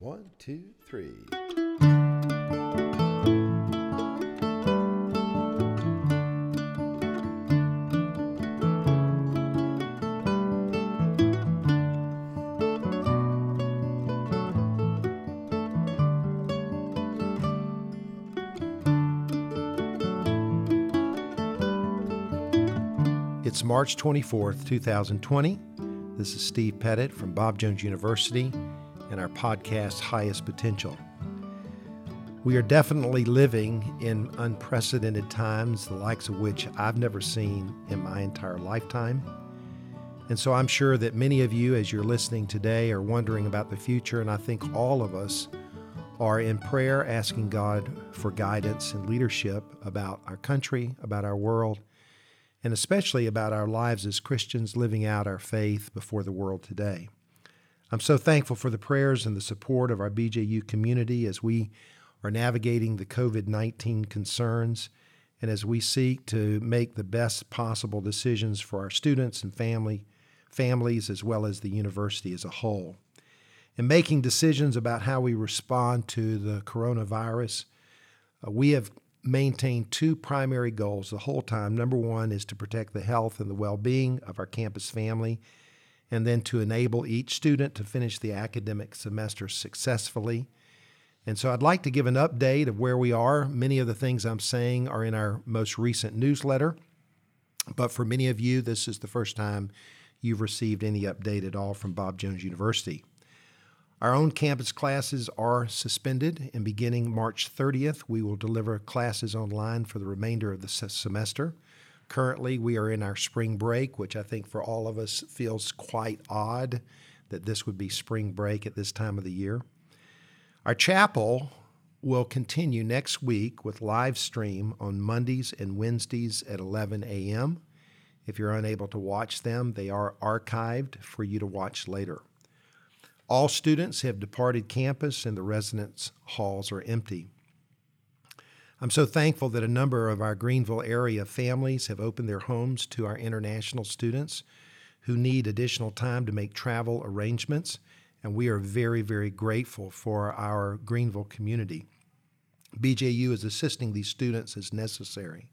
One, two, three. It's March 24th, 2020. This is Steve Pettit from Bob Jones University and our podcast's Highest Potential. We are definitely living in unprecedented times, the likes of which I've never seen in my entire lifetime. And so I'm sure that many of you, as you're listening today, are wondering about the future, and I think all of us are in prayer asking God for guidance and leadership about our country, about our world, and especially about our lives as Christians living out our faith before the world today. I'm so thankful for the prayers and the support of our BJU community as we are navigating the COVID 19 concerns and as we seek to make the best possible decisions for our students and family, families as well as the university as a whole. In making decisions about how we respond to the coronavirus, uh, we have maintained two primary goals the whole time. Number one is to protect the health and the well being of our campus family, and then to enable each student to finish the academic semester successfully. And so I'd like to give an update of where we are. Many of the things I'm saying are in our most recent newsletter, but for many of you, this is the first time you've received any update at all from Bob Jones University. Our own campus classes are suspended, and beginning March 30th, we will deliver classes online for the remainder of the semester. Currently, we are in our spring break, which I think for all of us feels quite odd that this would be spring break at this time of the year. Our chapel will continue next week with live stream on Mondays and Wednesdays at 11 a.m. If you're unable to watch them, they are archived for you to watch later. All students have departed campus and the residence halls are empty. I'm so thankful that a number of our Greenville area families have opened their homes to our international students who need additional time to make travel arrangements, and we are very, very grateful for our Greenville community. BJU is assisting these students as necessary.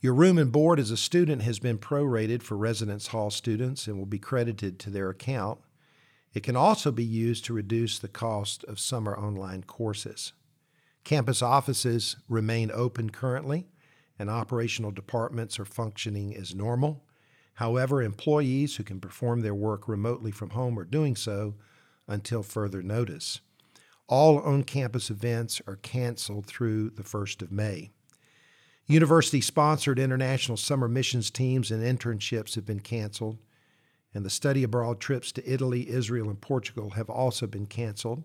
Your room and board as a student has been prorated for residence hall students and will be credited to their account. It can also be used to reduce the cost of summer online courses. Campus offices remain open currently, and operational departments are functioning as normal. However, employees who can perform their work remotely from home are doing so until further notice. All on campus events are canceled through the 1st of May. University sponsored international summer missions teams and internships have been canceled, and the study abroad trips to Italy, Israel, and Portugal have also been canceled.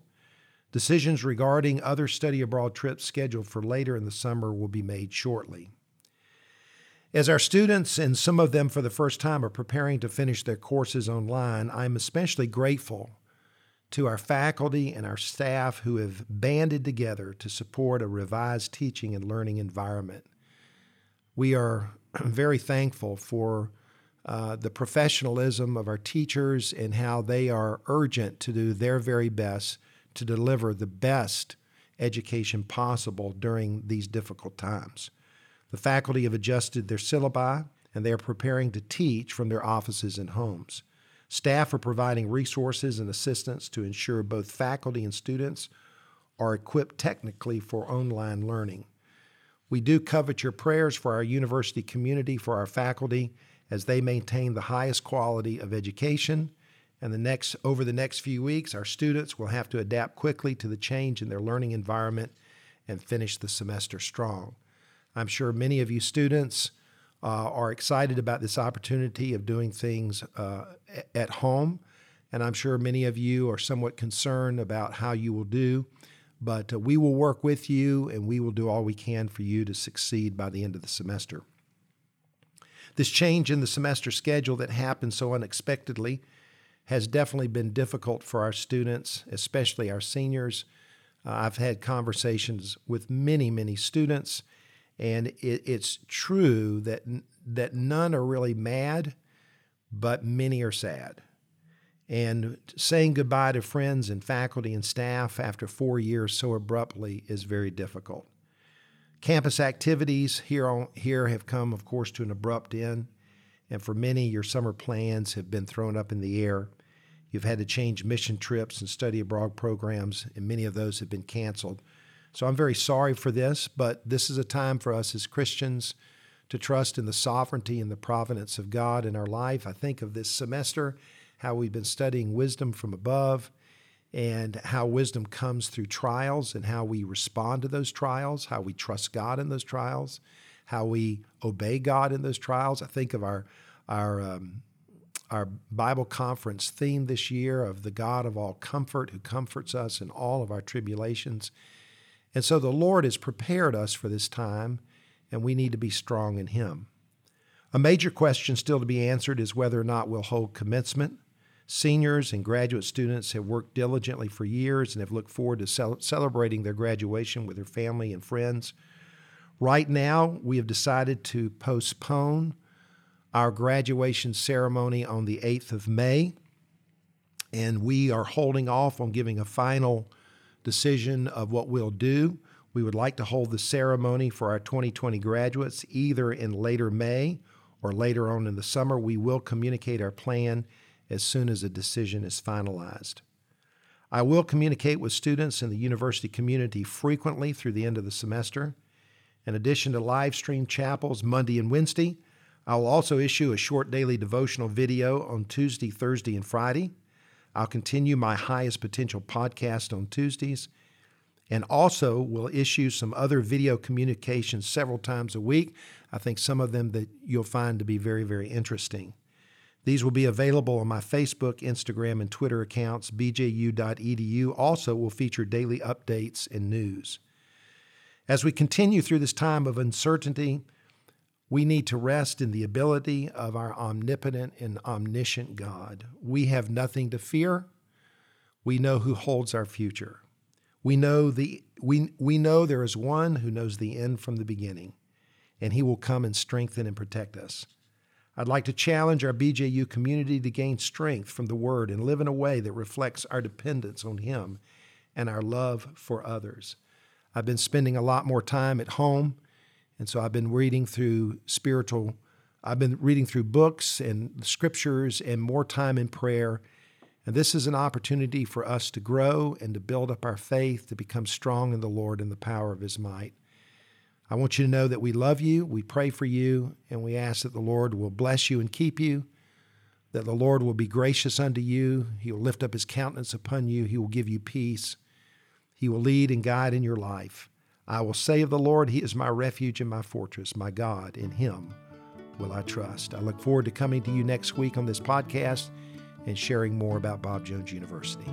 Decisions regarding other study abroad trips scheduled for later in the summer will be made shortly. As our students, and some of them for the first time, are preparing to finish their courses online, I'm especially grateful to our faculty and our staff who have banded together to support a revised teaching and learning environment. We are very thankful for uh, the professionalism of our teachers and how they are urgent to do their very best to deliver the best education possible during these difficult times. The faculty have adjusted their syllabi and they are preparing to teach from their offices and homes. Staff are providing resources and assistance to ensure both faculty and students are equipped technically for online learning. We do covet your prayers for our university community, for our faculty, as they maintain the highest quality of education. And the next, over the next few weeks, our students will have to adapt quickly to the change in their learning environment and finish the semester strong. I'm sure many of you students uh, are excited about this opportunity of doing things uh, at home, and I'm sure many of you are somewhat concerned about how you will do. But uh, we will work with you and we will do all we can for you to succeed by the end of the semester. This change in the semester schedule that happened so unexpectedly has definitely been difficult for our students, especially our seniors. Uh, I've had conversations with many, many students, and it, it's true that that none are really mad, but many are sad. And saying goodbye to friends and faculty and staff after four years so abruptly is very difficult. Campus activities here, on, here have come, of course, to an abrupt end. And for many, your summer plans have been thrown up in the air. You've had to change mission trips and study abroad programs, and many of those have been canceled. So I'm very sorry for this, but this is a time for us as Christians to trust in the sovereignty and the providence of God in our life. I think of this semester, how we've been studying wisdom from above and how wisdom comes through trials and how we respond to those trials, how we trust God in those trials, how we obey God in those trials. I think of our our um, our Bible conference theme this year of the God of all comfort who comforts us in all of our tribulations. And so the Lord has prepared us for this time, and we need to be strong in Him. A major question still to be answered is whether or not we'll hold commencement. Seniors and graduate students have worked diligently for years and have looked forward to cel- celebrating their graduation with their family and friends. Right now, we have decided to postpone our graduation ceremony on the 8th of May, and we are holding off on giving a final decision of what we'll do. We would like to hold the ceremony for our 2020 graduates either in later May or later on in the summer. We will communicate our plan as soon as a decision is finalized. I will communicate with students in the university community frequently through the end of the semester. In addition to live stream chapels Monday and Wednesday, I will also issue a short daily devotional video on Tuesday, Thursday, and Friday. I'll continue my highest potential podcast on Tuesdays and also will issue some other video communications several times a week. I think some of them that you'll find to be very, very interesting. These will be available on my Facebook, Instagram, and Twitter accounts. bju.edu also will feature daily updates and news. As we continue through this time of uncertainty, we need to rest in the ability of our omnipotent and omniscient God. We have nothing to fear. We know who holds our future. We know, the, we, we know there is one who knows the end from the beginning, and he will come and strengthen and protect us. I'd like to challenge our BJU community to gain strength from the Word and live in a way that reflects our dependence on Him and our love for others. I've been spending a lot more time at home, and so I've been reading through spiritual, I've been reading through books and scriptures and more time in prayer. And this is an opportunity for us to grow and to build up our faith, to become strong in the Lord and the power of His might. I want you to know that we love you, we pray for you, and we ask that the Lord will bless you and keep you, that the Lord will be gracious unto you, He will lift up His countenance upon you, He will give you peace. He will lead and guide in your life. I will say of the Lord, He is my refuge and my fortress, my God. In Him will I trust. I look forward to coming to you next week on this podcast and sharing more about Bob Jones University.